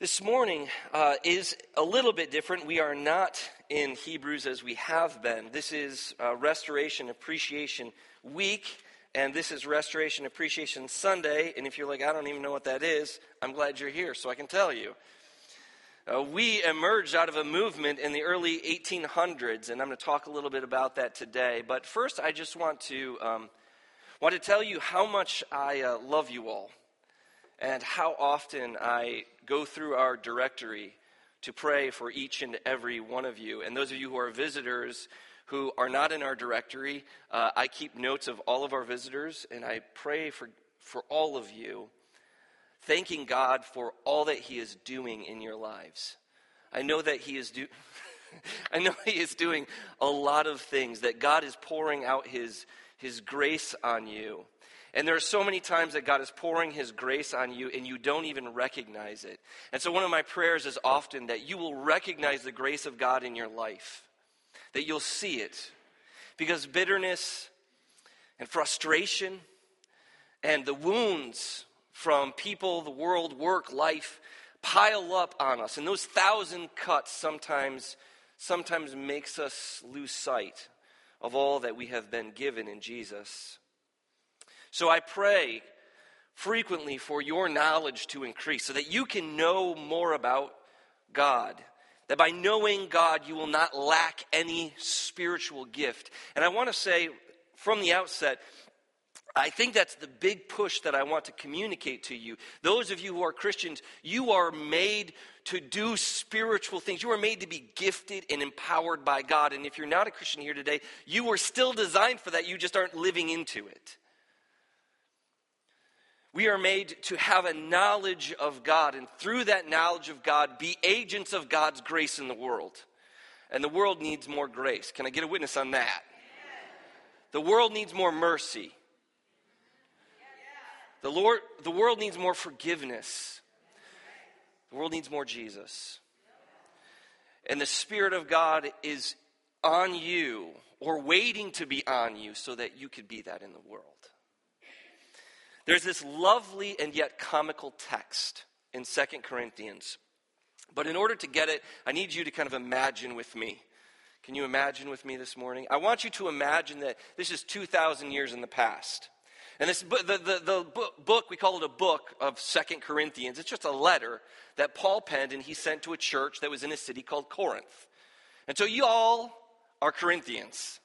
This morning uh, is a little bit different. We are not in Hebrews as we have been. This is uh, Restoration Appreciation Week, and this is Restoration Appreciation Sunday. And if you're like, I don't even know what that is, I'm glad you're here so I can tell you. Uh, we emerged out of a movement in the early 1800s, and I'm going to talk a little bit about that today. But first, I just want to um, want to tell you how much I uh, love you all and how often I go through our directory to pray for each and every one of you. And those of you who are visitors who are not in our directory, uh, I keep notes of all of our visitors and I pray for, for all of you, thanking God for all that He is doing in your lives. I know that He is do- I know He is doing a lot of things, that God is pouring out His, His grace on you. And there are so many times that God is pouring His grace on you and you don't even recognize it. And so, one of my prayers is often that you will recognize the grace of God in your life, that you'll see it. Because bitterness and frustration and the wounds from people, the world, work, life pile up on us. And those thousand cuts sometimes, sometimes makes us lose sight of all that we have been given in Jesus. So I pray frequently for your knowledge to increase so that you can know more about God. That by knowing God, you will not lack any spiritual gift. And I want to say from the outset, I think that's the big push that I want to communicate to you. Those of you who are Christians, you are made to do spiritual things. You are made to be gifted and empowered by God. And if you're not a Christian here today, you were still designed for that. You just aren't living into it. We are made to have a knowledge of God, and through that knowledge of God, be agents of God's grace in the world. And the world needs more grace. Can I get a witness on that? The world needs more mercy. The, Lord, the world needs more forgiveness. The world needs more Jesus. And the Spirit of God is on you or waiting to be on you so that you could be that in the world. There's this lovely and yet comical text in Second Corinthians. But in order to get it, I need you to kind of imagine with me. Can you imagine with me this morning? I want you to imagine that this is 2,000 years in the past. And this, the, the, the book, we call it a book of Second Corinthians. It's just a letter that Paul penned and he sent to a church that was in a city called Corinth. And so you all are Corinthians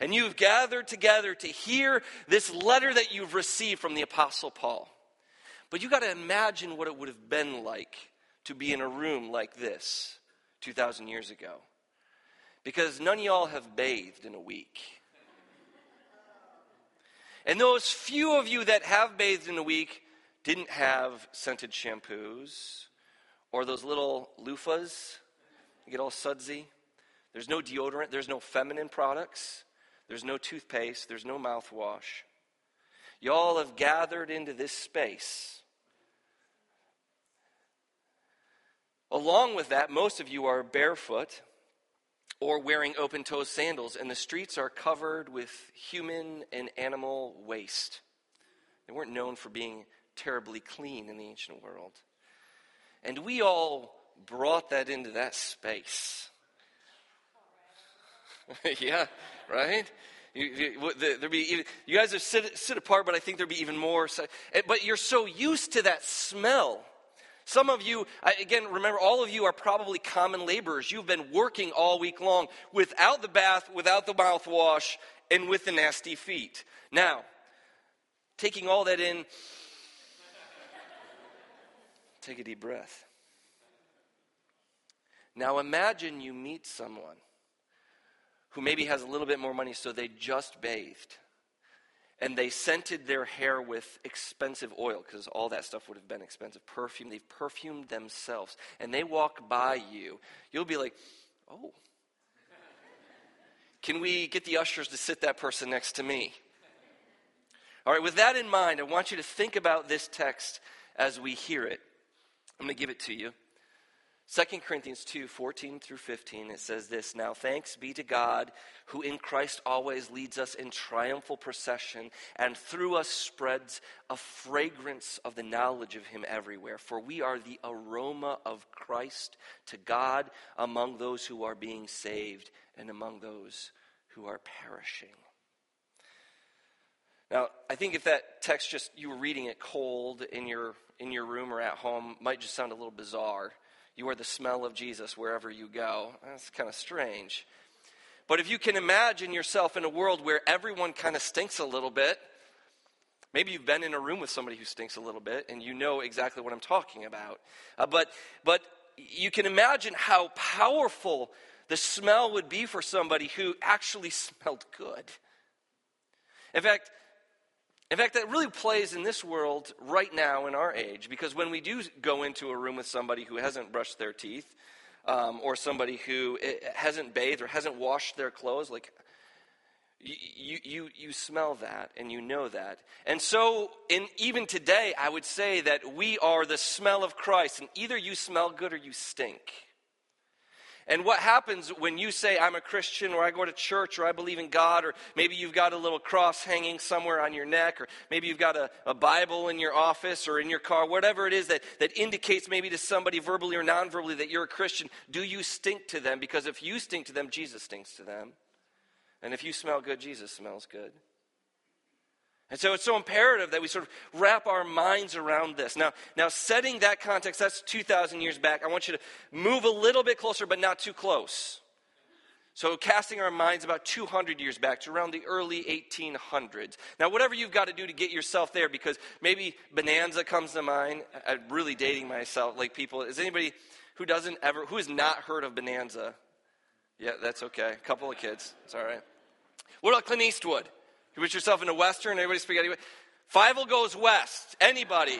and you've gathered together to hear this letter that you've received from the Apostle Paul. But you got to imagine what it would have been like to be in a room like this 2,000 years ago. Because none of y'all have bathed in a week. And those few of you that have bathed in a week didn't have scented shampoos or those little loofahs. You get all sudsy. There's no deodorant, there's no feminine products. There's no toothpaste, there's no mouthwash. Y'all have gathered into this space. Along with that, most of you are barefoot or wearing open toed sandals, and the streets are covered with human and animal waste. They weren't known for being terribly clean in the ancient world. And we all brought that into that space. yeah, right? You, you, there be even, you guys are sit, sit apart, but I think there'd be even more. But you're so used to that smell. Some of you, again, remember, all of you are probably common laborers. You've been working all week long without the bath, without the mouthwash, and with the nasty feet. Now, taking all that in, take a deep breath. Now imagine you meet someone who maybe has a little bit more money, so they just bathed. And they scented their hair with expensive oil, because all that stuff would have been expensive. Perfume. They've perfumed themselves. And they walk by you. You'll be like, oh. Can we get the ushers to sit that person next to me? All right, with that in mind, I want you to think about this text as we hear it. I'm going to give it to you. 2 Corinthians 2 14 through 15, it says this Now thanks be to God, who in Christ always leads us in triumphal procession, and through us spreads a fragrance of the knowledge of Him everywhere. For we are the aroma of Christ to God among those who are being saved and among those who are perishing. Now, I think if that text just you were reading it cold in your in your room or at home might just sound a little bizarre. You are the smell of Jesus wherever you go. That's kind of strange. But if you can imagine yourself in a world where everyone kind of stinks a little bit, maybe you've been in a room with somebody who stinks a little bit and you know exactly what I'm talking about. Uh, but, but you can imagine how powerful the smell would be for somebody who actually smelled good. In fact, in fact, that really plays in this world right now in our age because when we do go into a room with somebody who hasn't brushed their teeth um, or somebody who eh, hasn't bathed or hasn't washed their clothes, like you, you, you smell that and you know that. And so, in, even today, I would say that we are the smell of Christ, and either you smell good or you stink. And what happens when you say, I'm a Christian, or I go to church, or I believe in God, or maybe you've got a little cross hanging somewhere on your neck, or maybe you've got a, a Bible in your office or in your car, whatever it is that, that indicates maybe to somebody verbally or non verbally that you're a Christian, do you stink to them? Because if you stink to them, Jesus stinks to them. And if you smell good, Jesus smells good. And so it's so imperative that we sort of wrap our minds around this. Now, now setting that context, that's 2,000 years back. I want you to move a little bit closer, but not too close. So, casting our minds about 200 years back to around the early 1800s. Now, whatever you've got to do to get yourself there, because maybe Bonanza comes to mind. I'm really dating myself, like people. Is anybody who doesn't ever, who has not heard of Bonanza? Yeah, that's okay. A couple of kids. It's all right. What about Clint Eastwood? You put yourself in a Western, everybody spaghetti. Fievel goes west. Anybody.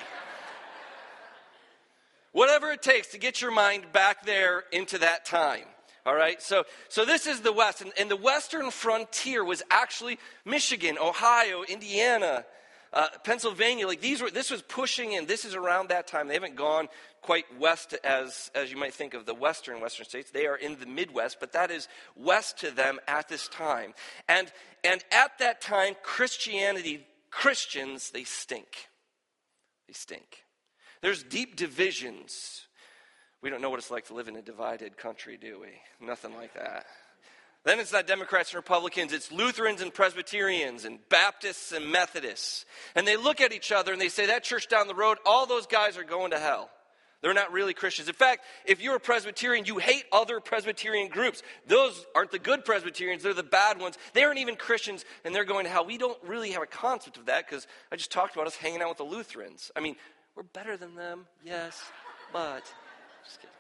Whatever it takes to get your mind back there into that time. All right, so, so this is the West, and, and the Western frontier was actually Michigan, Ohio, Indiana, uh, Pennsylvania. Like these were, this was pushing in. This is around that time. They haven't gone quite west as, as you might think of the western western states. They are in the Midwest, but that is west to them at this time. And, and at that time, Christianity, Christians, they stink. They stink. There's deep divisions. We don't know what it's like to live in a divided country, do we? Nothing like that. Then it's not Democrats and Republicans, it's Lutherans and Presbyterians and Baptists and Methodists. And they look at each other and they say, That church down the road, all those guys are going to hell. They're not really Christians. In fact, if you're a Presbyterian, you hate other Presbyterian groups. Those aren't the good Presbyterians, they're the bad ones. They aren't even Christians, and they're going to hell. We don't really have a concept of that because I just talked about us hanging out with the Lutherans. I mean, we're better than them, yes, but. Just kidding.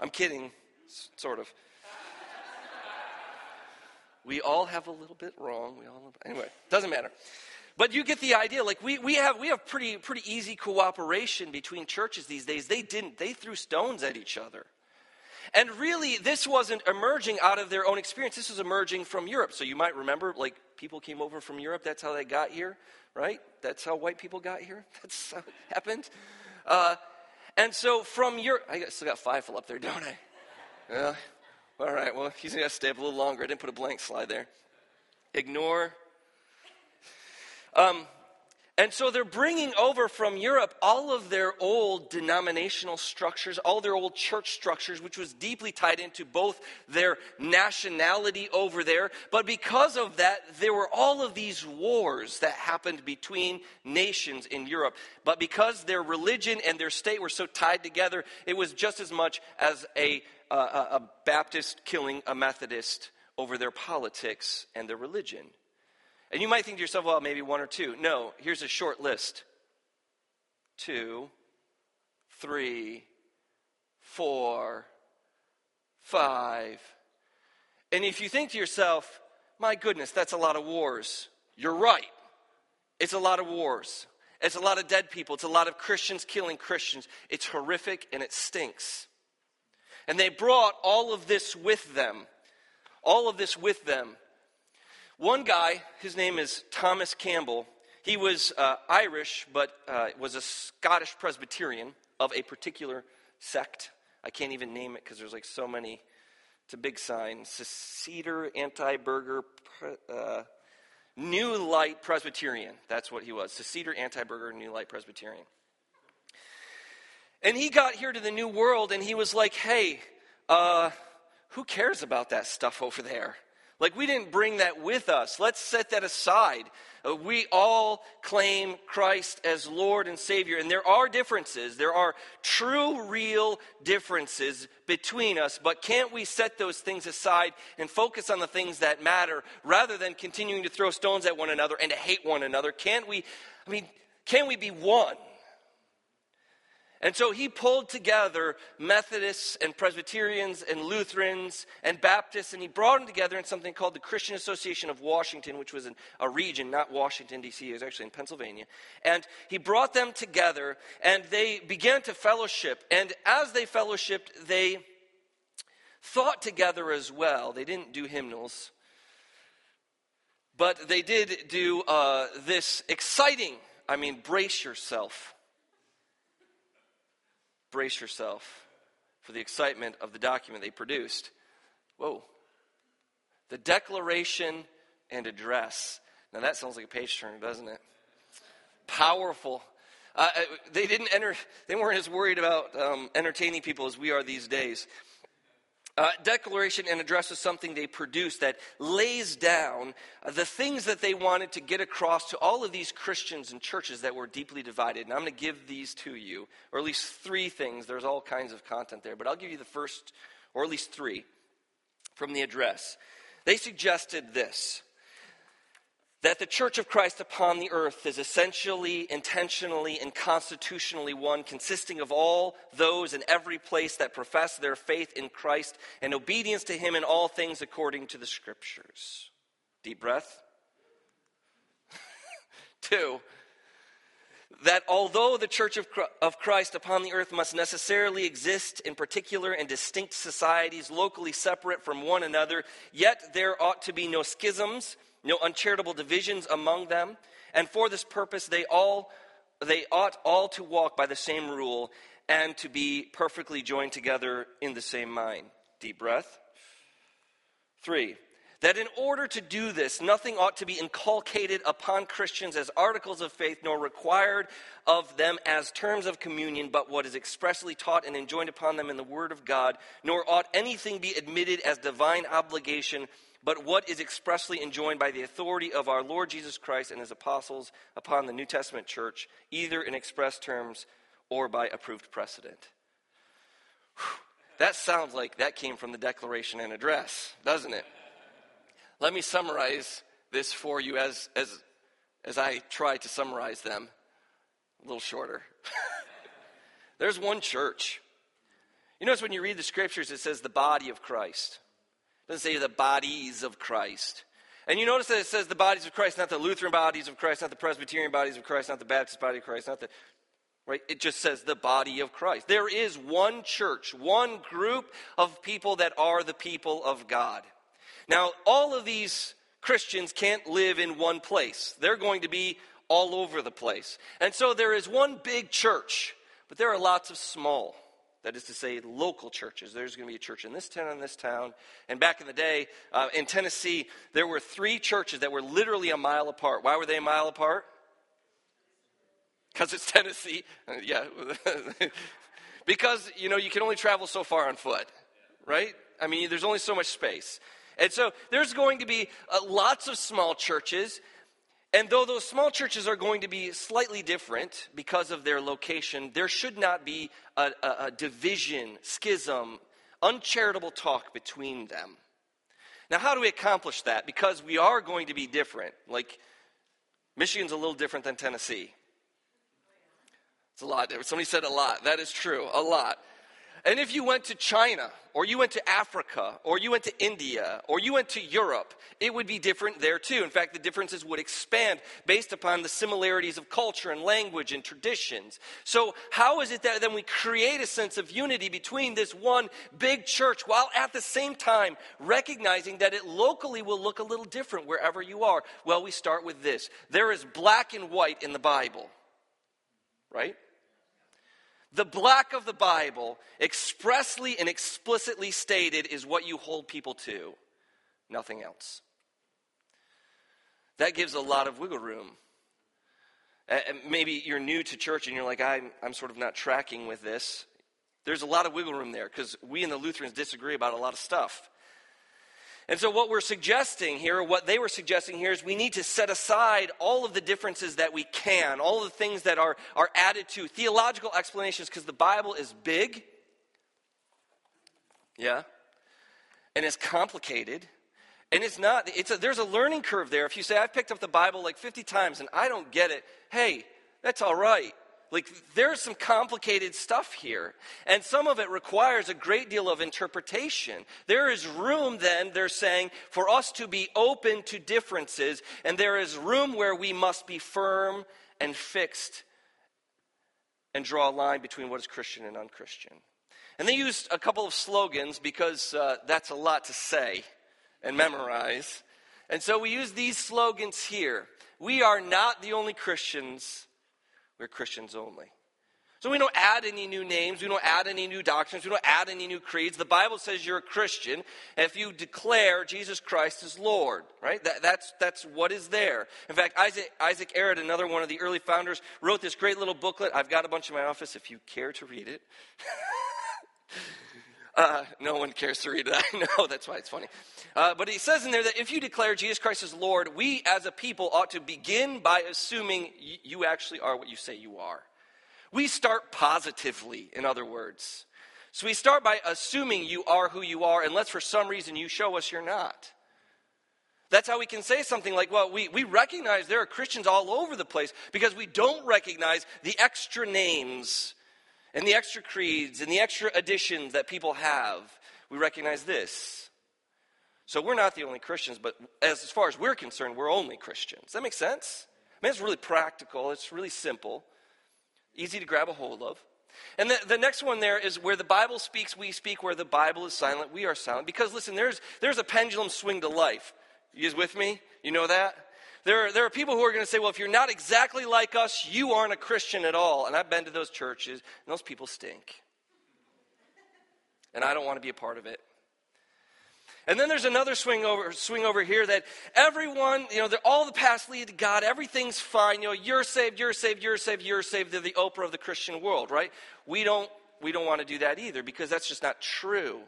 I'm kidding, sort of. We all have a little bit wrong. We all anyway, doesn't matter. But you get the idea. Like we, we have we have pretty pretty easy cooperation between churches these days. They didn't. They threw stones at each other. And really, this wasn't emerging out of their own experience. This was emerging from Europe. So you might remember, like, people came over from Europe. That's how they got here, right? That's how white people got here. That's how it happened. Uh, and so from Europe, I still got Fievel up there, don't I? Yeah. All right. Well, he's gonna stay up a little longer. I didn't put a blank slide there. Ignore um, and so they're bringing over from Europe all of their old denominational structures, all their old church structures, which was deeply tied into both their nationality over there. But because of that, there were all of these wars that happened between nations in Europe. But because their religion and their state were so tied together, it was just as much as a, a, a Baptist killing a Methodist over their politics and their religion. And you might think to yourself, well, maybe one or two. No, here's a short list two, three, four, five. And if you think to yourself, my goodness, that's a lot of wars, you're right. It's a lot of wars. It's a lot of dead people. It's a lot of Christians killing Christians. It's horrific and it stinks. And they brought all of this with them. All of this with them. One guy, his name is Thomas Campbell, he was uh, Irish, but uh, was a Scottish Presbyterian of a particular sect I can't even name it because there's like so many. It's a big sign. Seceder, anti-Burgher, uh, New Light Presbyterian. That's what he was. Seceder, anti-Burgher, New Light Presbyterian. And he got here to the New World and he was like, hey, uh, who cares about that stuff over there? Like, we didn't bring that with us. Let's set that aside. Uh, we all claim Christ as Lord and Savior, and there are differences. There are true, real differences between us, but can't we set those things aside and focus on the things that matter rather than continuing to throw stones at one another and to hate one another? Can't we, I mean, can we be one? And so he pulled together Methodists and Presbyterians and Lutherans and Baptists, and he brought them together in something called the Christian Association of Washington, which was in a region, not Washington, D.C., it was actually in Pennsylvania. And he brought them together, and they began to fellowship. And as they fellowshipped, they thought together as well. They didn't do hymnals, but they did do uh, this exciting, I mean, brace yourself brace yourself for the excitement of the document they produced. Whoa. The Declaration and Address. Now that sounds like a page turner, doesn't it? Powerful. Uh, uh, they didn't enter. They weren't as worried about um, entertaining people as we are these days. Uh, declaration and address is something they produced that lays down the things that they wanted to get across to all of these Christians and churches that were deeply divided. And I'm going to give these to you, or at least three things. There's all kinds of content there, but I'll give you the first, or at least three, from the address. They suggested this that the church of Christ upon the earth is essentially, intentionally, and constitutionally one, consisting of all those in every place that profess their faith in Christ and obedience to Him in all things according to the Scriptures. Deep breath. Two, that although the church of Christ upon the earth must necessarily exist in particular and distinct societies locally separate from one another, yet there ought to be no schisms no uncharitable divisions among them. And for this purpose, they all they ought all to walk by the same rule and to be perfectly joined together in the same mind. Deep breath. Three, that in order to do this, nothing ought to be inculcated upon Christians as articles of faith, nor required of them as terms of communion, but what is expressly taught and enjoined upon them in the Word of God, nor ought anything be admitted as divine obligation but what is expressly enjoined by the authority of our Lord Jesus Christ and his apostles upon the New Testament church, either in express terms or by approved precedent. Whew. That sounds like that came from the Declaration and Address, doesn't it? Let me summarize this for you as, as, as I try to summarize them a little shorter. There's one church. You notice when you read the scriptures, it says the body of Christ. Doesn't say the bodies of Christ. And you notice that it says the bodies of Christ, not the Lutheran bodies of Christ, not the Presbyterian bodies of Christ, not the Baptist body of Christ, not the right? It just says the body of Christ. There is one church, one group of people that are the people of God. Now, all of these Christians can't live in one place. They're going to be all over the place. And so there is one big church, but there are lots of small that is to say, local churches. There's going to be a church in this town, in this town. And back in the day, uh, in Tennessee, there were three churches that were literally a mile apart. Why were they a mile apart? Because it's Tennessee. Yeah. because, you know, you can only travel so far on foot, right? I mean, there's only so much space. And so there's going to be uh, lots of small churches and though those small churches are going to be slightly different because of their location, there should not be a, a, a, division, schism, uncharitable talk between them. Now, how do we accomplish that? Because we are going to be different. Like, Michigan's a little different than Tennessee. It's a lot different. Somebody said a lot. That is true, a lot. And if you went to China, or you went to Africa, or you went to India, or you went to Europe, it would be different there too. In fact, the differences would expand based upon the similarities of culture and language and traditions. So, how is it that then we create a sense of unity between this one big church while at the same time recognizing that it locally will look a little different wherever you are? Well, we start with this there is black and white in the Bible, right? The black of the Bible, expressly and explicitly stated, is what you hold people to, nothing else. That gives a lot of wiggle room. maybe you're new to church and you're like, I'm, I'm sort of not tracking with this. There's a lot of wiggle room there because we and the Lutherans disagree about a lot of stuff. And so, what we're suggesting here, or what they were suggesting here, is we need to set aside all of the differences that we can, all the things that are, are added to theological explanations, because the Bible is big, yeah, and it's complicated. And it's not, it's a, there's a learning curve there. If you say, I've picked up the Bible like 50 times and I don't get it, hey, that's all right. Like, there's some complicated stuff here. And some of it requires a great deal of interpretation. There is room, then, they're saying, for us to be open to differences. And there is room where we must be firm and fixed and draw a line between what is Christian and unchristian. And they used a couple of slogans because uh, that's a lot to say and memorize. And so we use these slogans here. We are not the only Christians we're Christians only. So we don't add any new names, we don't add any new doctrines, we don't add any new creeds. The Bible says you're a Christian if you declare Jesus Christ as Lord, right? That, that's, that's what is there. In fact, Isaac, Isaac Errett, another one of the early founders, wrote this great little booklet. I've got a bunch in my office if you care to read it. uh, no one cares to read it. I know, that's why it's funny. Uh, but he says in there that if you declare Jesus Christ as Lord, we as a people ought to begin by assuming y- you actually are what you say you are. We start positively, in other words. So we start by assuming you are who you are, unless for some reason you show us you're not. That's how we can say something like, well, we, we recognize there are Christians all over the place because we don't recognize the extra names and the extra creeds and the extra additions that people have. We recognize this. So we're not the only Christians, but as, as far as we're concerned, we're only Christians. Does that make sense? I mean, it's really practical, it's really simple, easy to grab a hold of. And the, the next one there is where the Bible speaks, we speak. Where the Bible is silent, we are silent. Because listen, there's, there's a pendulum swing to life. You guys with me? You know that? There are, there are people who are going to say, well, if you're not exactly like us, you aren't a Christian at all. And I've been to those churches, and those people stink. And I don't want to be a part of it. And then there's another swing over, swing over here that everyone, you know, all the paths lead to God. Everything's fine. You know, you're saved, you're saved, you're saved, you're saved. They're the Oprah of the Christian world, right? We don't, we don't want to do that either because that's just not true.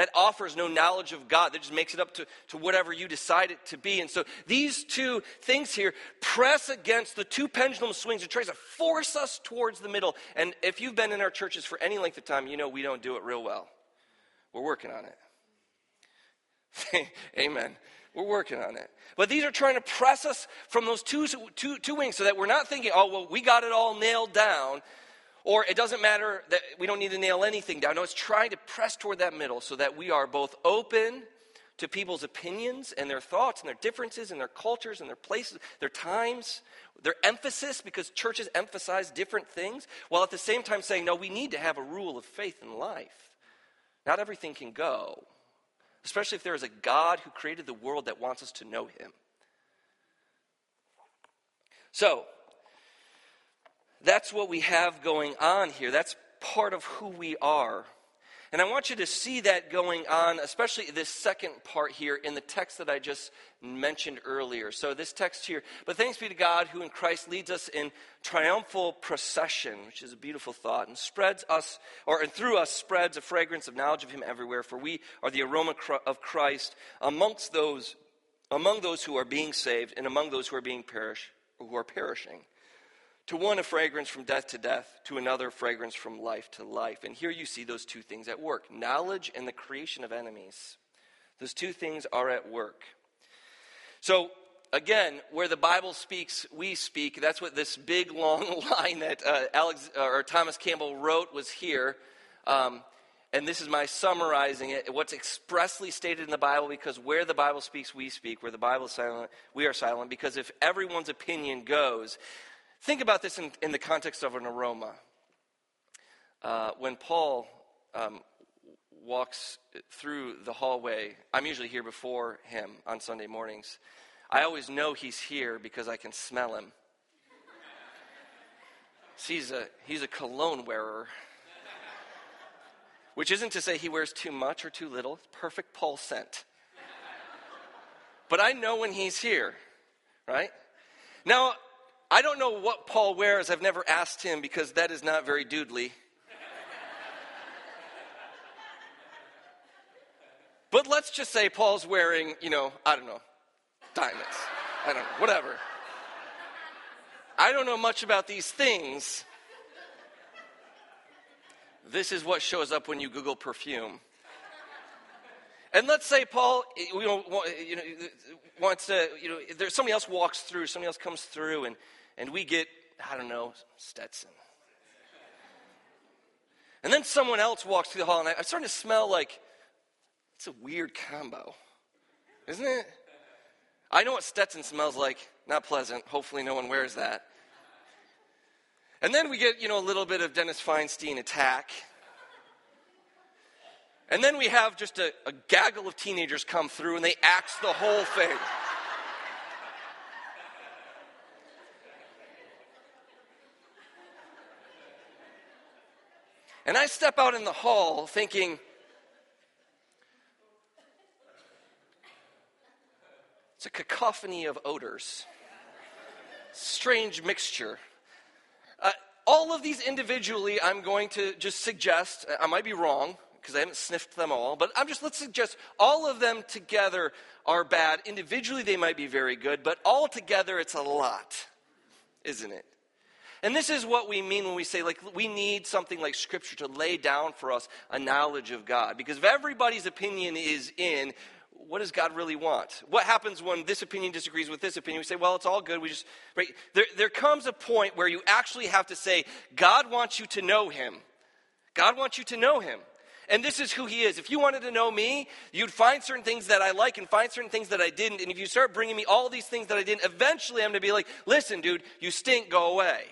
That offers no knowledge of God. That just makes it up to, to whatever you decide it to be. And so these two things here press against the two pendulum swings. It tries to force us towards the middle. And if you've been in our churches for any length of time, you know we don't do it real well. We're working on it. Amen. We're working on it. But these are trying to press us from those two, two, two wings so that we're not thinking, oh, well, we got it all nailed down, or it doesn't matter that we don't need to nail anything down. No, it's trying to press toward that middle so that we are both open to people's opinions and their thoughts and their differences and their cultures and their places, their times, their emphasis, because churches emphasize different things, while at the same time saying, no, we need to have a rule of faith in life. Not everything can go especially if there is a God who created the world that wants us to know him. So, that's what we have going on here. That's part of who we are. And I want you to see that going on, especially this second part here in the text that I just mentioned earlier. So, this text here, but thanks be to God who in Christ leads us in triumphal procession, which is a beautiful thought, and spreads us, or and through us spreads a fragrance of knowledge of Him everywhere, for we are the aroma of Christ amongst those, among those who are being saved and among those who are being perish, who are perishing. To one, a fragrance from death to death, to another, fragrance from life to life. And here you see those two things at work knowledge and the creation of enemies. Those two things are at work. So, again, where the Bible speaks, we speak. That's what this big long line that uh, Alex, uh, or Thomas Campbell wrote was here. Um, and this is my summarizing it. What's expressly stated in the Bible, because where the Bible speaks, we speak. Where the Bible is silent, we are silent. Because if everyone's opinion goes, Think about this in, in the context of an aroma. Uh, when Paul um, walks through the hallway, I'm usually here before him on Sunday mornings. I always know he's here because I can smell him. he's a, he's a cologne wearer. Which isn't to say he wears too much or too little. It's perfect Paul scent. But I know when he's here, right? Now, I don't know what Paul wears. I've never asked him because that is not very doodly. but let's just say Paul's wearing, you know, I don't know, diamonds. I don't know, whatever. I don't know much about these things. This is what shows up when you Google perfume. And let's say Paul, you know, wants to, you know, there's somebody else walks through, somebody else comes through, and, and we get, I don't know, Stetson. And then someone else walks through the hall, and I, I'm starting to smell like it's a weird combo, isn't it? I know what Stetson smells like. Not pleasant. Hopefully, no one wears that. And then we get, you know, a little bit of Dennis Feinstein attack. And then we have just a, a gaggle of teenagers come through and they axe the whole thing. And I step out in the hall thinking, it's a cacophony of odors, strange mixture uh, all of these individually, I'm going to just suggest, I might be wrong because I haven't sniffed them all, but I'm just, let's suggest all of them together are bad. Individually, they might be very good, but all together, it's a lot, isn't it? And this is what we mean when we say, like, we need something like Scripture to lay down for us a knowledge of God. Because if everybody's opinion is in, what does God really want? What happens when this opinion disagrees with this opinion? We say, well, it's all good. We just, right? There, there comes a point where you actually have to say, God wants you to know him. God wants you to know him. And this is who he is. If you wanted to know me, you'd find certain things that I like and find certain things that I didn't. And if you start bringing me all these things that I didn't, eventually I'm going to be like, listen, dude, you stink, go away.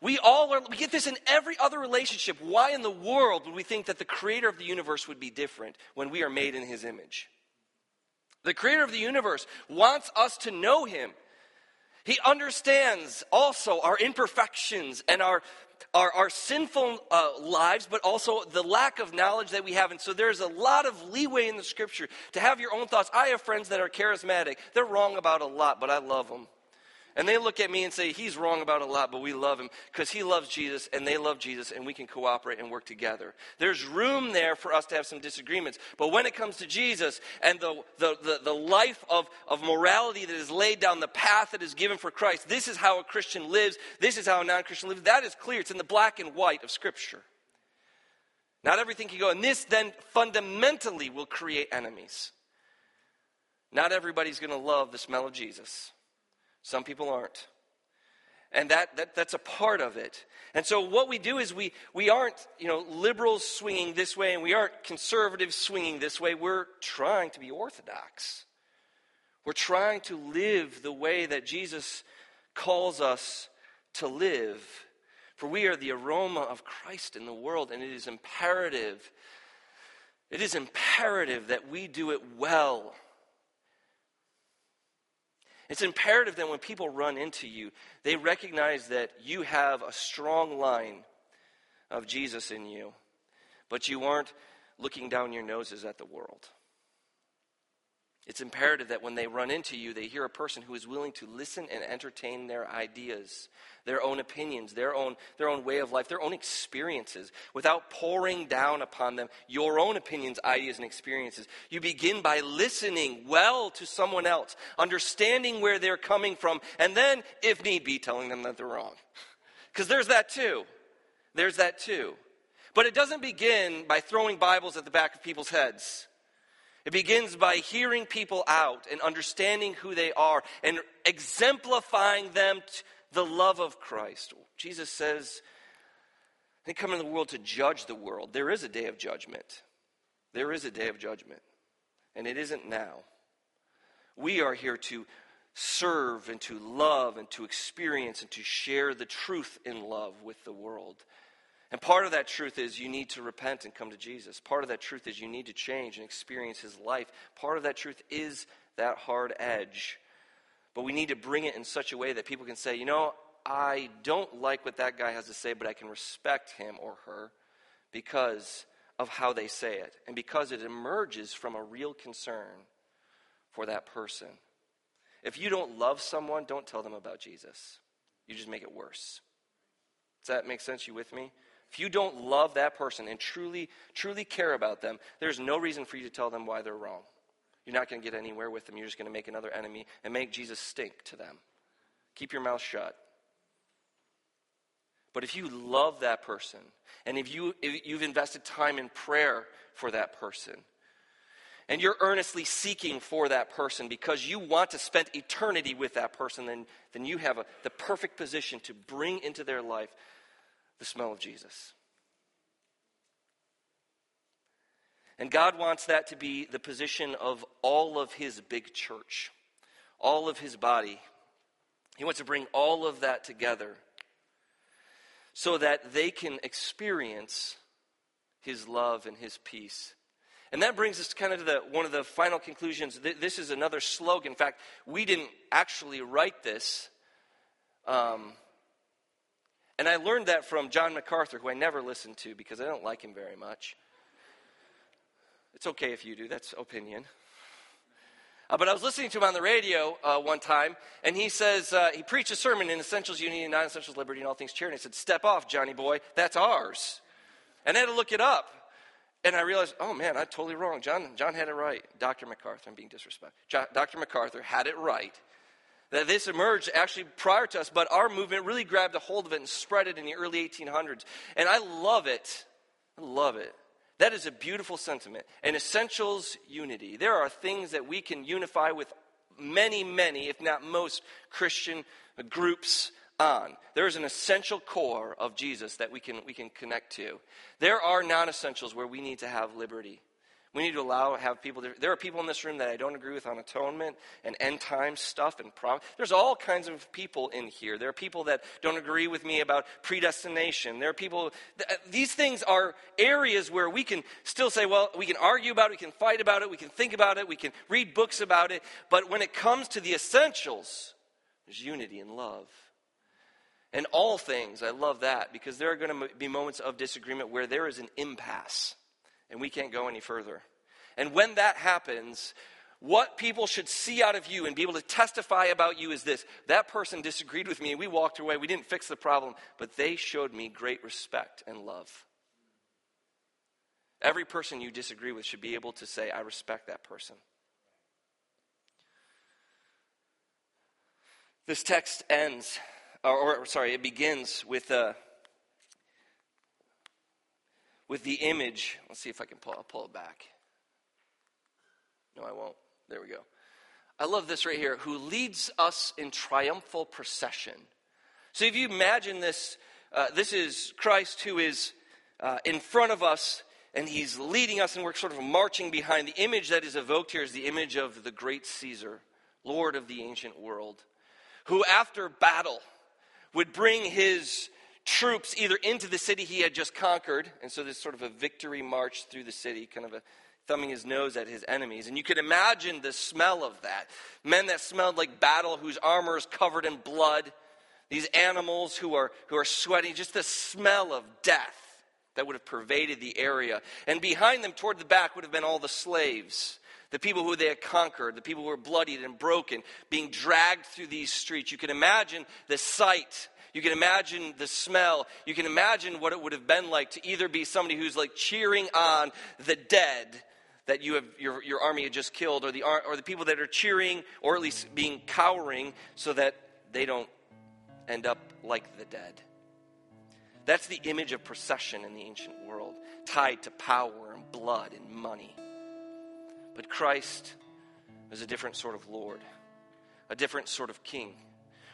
We all are, we get this in every other relationship. Why in the world would we think that the creator of the universe would be different when we are made in his image? The creator of the universe wants us to know him. He understands also our imperfections and our, our, our sinful uh, lives, but also the lack of knowledge that we have. And so there's a lot of leeway in the scripture to have your own thoughts. I have friends that are charismatic. They're wrong about a lot, but I love them. And they look at me and say, He's wrong about a lot, but we love him because he loves Jesus and they love Jesus and we can cooperate and work together. There's room there for us to have some disagreements. But when it comes to Jesus and the, the, the, the life of, of morality that is laid down, the path that is given for Christ, this is how a Christian lives, this is how a non Christian lives. That is clear. It's in the black and white of Scripture. Not everything can go. And this then fundamentally will create enemies. Not everybody's going to love the smell of Jesus. Some people aren't. And that, that, that's a part of it. And so what we do is we, we aren't, you know, liberals swinging this way and we aren't conservatives swinging this way. We're trying to be orthodox. We're trying to live the way that Jesus calls us to live. For we are the aroma of Christ in the world, and it is imperative. It is imperative that we do it well. It's imperative that when people run into you, they recognize that you have a strong line of Jesus in you, but you aren't looking down your noses at the world. It's imperative that when they run into you, they hear a person who is willing to listen and entertain their ideas, their own opinions, their own, their own way of life, their own experiences, without pouring down upon them your own opinions, ideas, and experiences. You begin by listening well to someone else, understanding where they're coming from, and then, if need be, telling them that they're wrong. Because there's that too. There's that too. But it doesn't begin by throwing Bibles at the back of people's heads. It begins by hearing people out and understanding who they are and exemplifying them the love of Christ. Jesus says, They come into the world to judge the world. There is a day of judgment. There is a day of judgment. And it isn't now. We are here to serve and to love and to experience and to share the truth in love with the world. And part of that truth is you need to repent and come to Jesus. Part of that truth is you need to change and experience his life. Part of that truth is that hard edge. But we need to bring it in such a way that people can say, you know, I don't like what that guy has to say, but I can respect him or her because of how they say it and because it emerges from a real concern for that person. If you don't love someone, don't tell them about Jesus. You just make it worse. Does that make sense? You with me? If you don't love that person and truly, truly care about them, there's no reason for you to tell them why they're wrong. You're not going to get anywhere with them. You're just going to make another enemy and make Jesus stink to them. Keep your mouth shut. But if you love that person, and if, you, if you've invested time in prayer for that person, and you're earnestly seeking for that person because you want to spend eternity with that person, then, then you have a, the perfect position to bring into their life the smell of Jesus. And God wants that to be the position of all of His big church, all of His body. He wants to bring all of that together so that they can experience His love and His peace. And that brings us kind of to the, one of the final conclusions. This is another slogan. In fact, we didn't actually write this. Um, and I learned that from John MacArthur, who I never listened to because I don't like him very much. It's okay if you do, that's opinion. Uh, but I was listening to him on the radio uh, one time, and he says, uh, he preached a sermon in Essentials Unity and Non Essentials Liberty and All Things Charity. He said, Step off, Johnny boy, that's ours. And I had to look it up. And I realized, oh man, I'm totally wrong. John, John had it right. Dr. MacArthur, I'm being disrespectful. Dr. MacArthur had it right that this emerged actually prior to us, but our movement really grabbed a hold of it and spread it in the early 1800s. And I love it. I love it. That is a beautiful sentiment. And essentials unity. There are things that we can unify with many, many, if not most, Christian groups on. There is an essential core of Jesus that we can, we can connect to. There are non essentials where we need to have liberty. We need to allow have people. There are people in this room that I don't agree with on atonement and end time stuff and prom. There's all kinds of people in here. There are people that don't agree with me about predestination. There are people. Uh, these things are areas where we can still say, well, we can argue about it, we can fight about it, we can think about it, we can read books about it. But when it comes to the essentials, there's unity and love. And all things, I love that because there are going to be moments of disagreement where there is an impasse and we can't go any further. And when that happens, what people should see out of you and be able to testify about you is this that person disagreed with me we walked away. We didn't fix the problem, but they showed me great respect and love. Every person you disagree with should be able to say, I respect that person. This text ends, or, or sorry, it begins with a with the image. Let's see if I can pull, I'll pull it back. No, I won't. There we go. I love this right here. Who leads us in triumphal procession. So if you imagine this, uh, this is Christ who is uh, in front of us and he's leading us and we're sort of marching behind. The image that is evoked here is the image of the great Caesar, Lord of the ancient world, who after battle would bring his troops either into the city he had just conquered, and so there's sort of a victory march through the city, kind of a thumbing his nose at his enemies. And you could imagine the smell of that. Men that smelled like battle, whose armor is covered in blood, these animals who are, who are sweating, just the smell of death that would have pervaded the area. And behind them, toward the back, would have been all the slaves. The people who they had conquered, the people who were bloodied and broken, being dragged through these streets. You can imagine the sight you can imagine the smell. You can imagine what it would have been like to either be somebody who's like cheering on the dead that you have your, your army had just killed, or the, or the people that are cheering, or at least being cowering, so that they don't end up like the dead. That's the image of procession in the ancient world, tied to power and blood and money. But Christ is a different sort of Lord, a different sort of king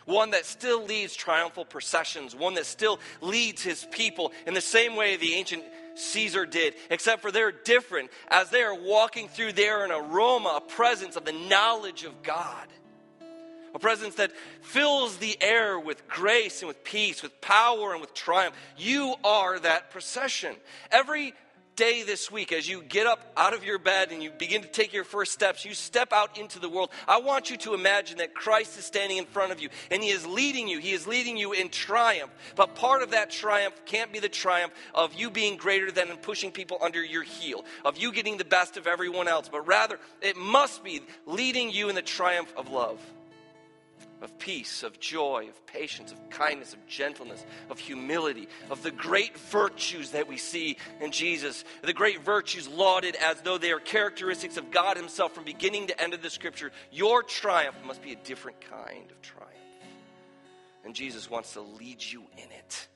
one that still leads triumphal processions, one that still leads his people in the same way the ancient Caesar did, except for they're different. As they are walking through there, an aroma, a presence of the knowledge of God. A presence that fills the air with grace and with peace, with power and with triumph. You are that procession. Every day this week, as you get up out of your bed and you begin to take your first steps, you step out into the world, I want you to imagine that Christ is standing in front of you and He is leading you. He is leading you in triumph. But part of that triumph can't be the triumph of you being greater than and pushing people under your heel, of you getting the best of everyone else, but rather it must be leading you in the triumph of love of peace, of joy, of patience, of kindness, of gentleness, of humility, of the great virtues that we see in Jesus, the great virtues lauded as though they are characteristics of God Himself from beginning to end of the Scripture. Your triumph must be a different kind of triumph. And Jesus wants to lead you in it.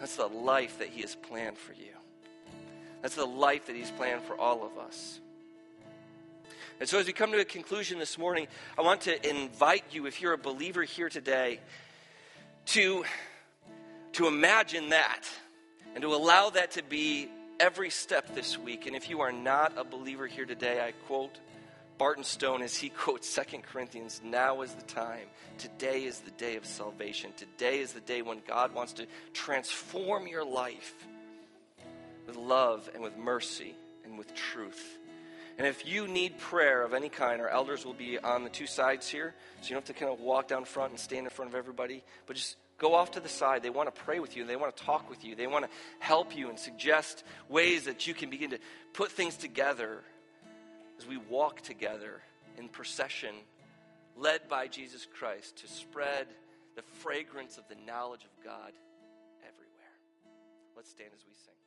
That's the life that He has planned for you. That's the life that He's planned for all of us. And so, as we come to a conclusion this morning, I want to invite you, if you're a believer here today, to, to imagine that and to allow that to be every step this week. And if you are not a believer here today, I quote Barton Stone as he quotes 2 Corinthians Now is the time. Today is the day of salvation. Today is the day when God wants to transform your life with love and with mercy and with truth. And if you need prayer of any kind, our elders will be on the two sides here. So you don't have to kind of walk down front and stand in front of everybody, but just go off to the side. They want to pray with you, they want to talk with you, they want to help you and suggest ways that you can begin to put things together as we walk together in procession, led by Jesus Christ, to spread the fragrance of the knowledge of God everywhere. Let's stand as we sing.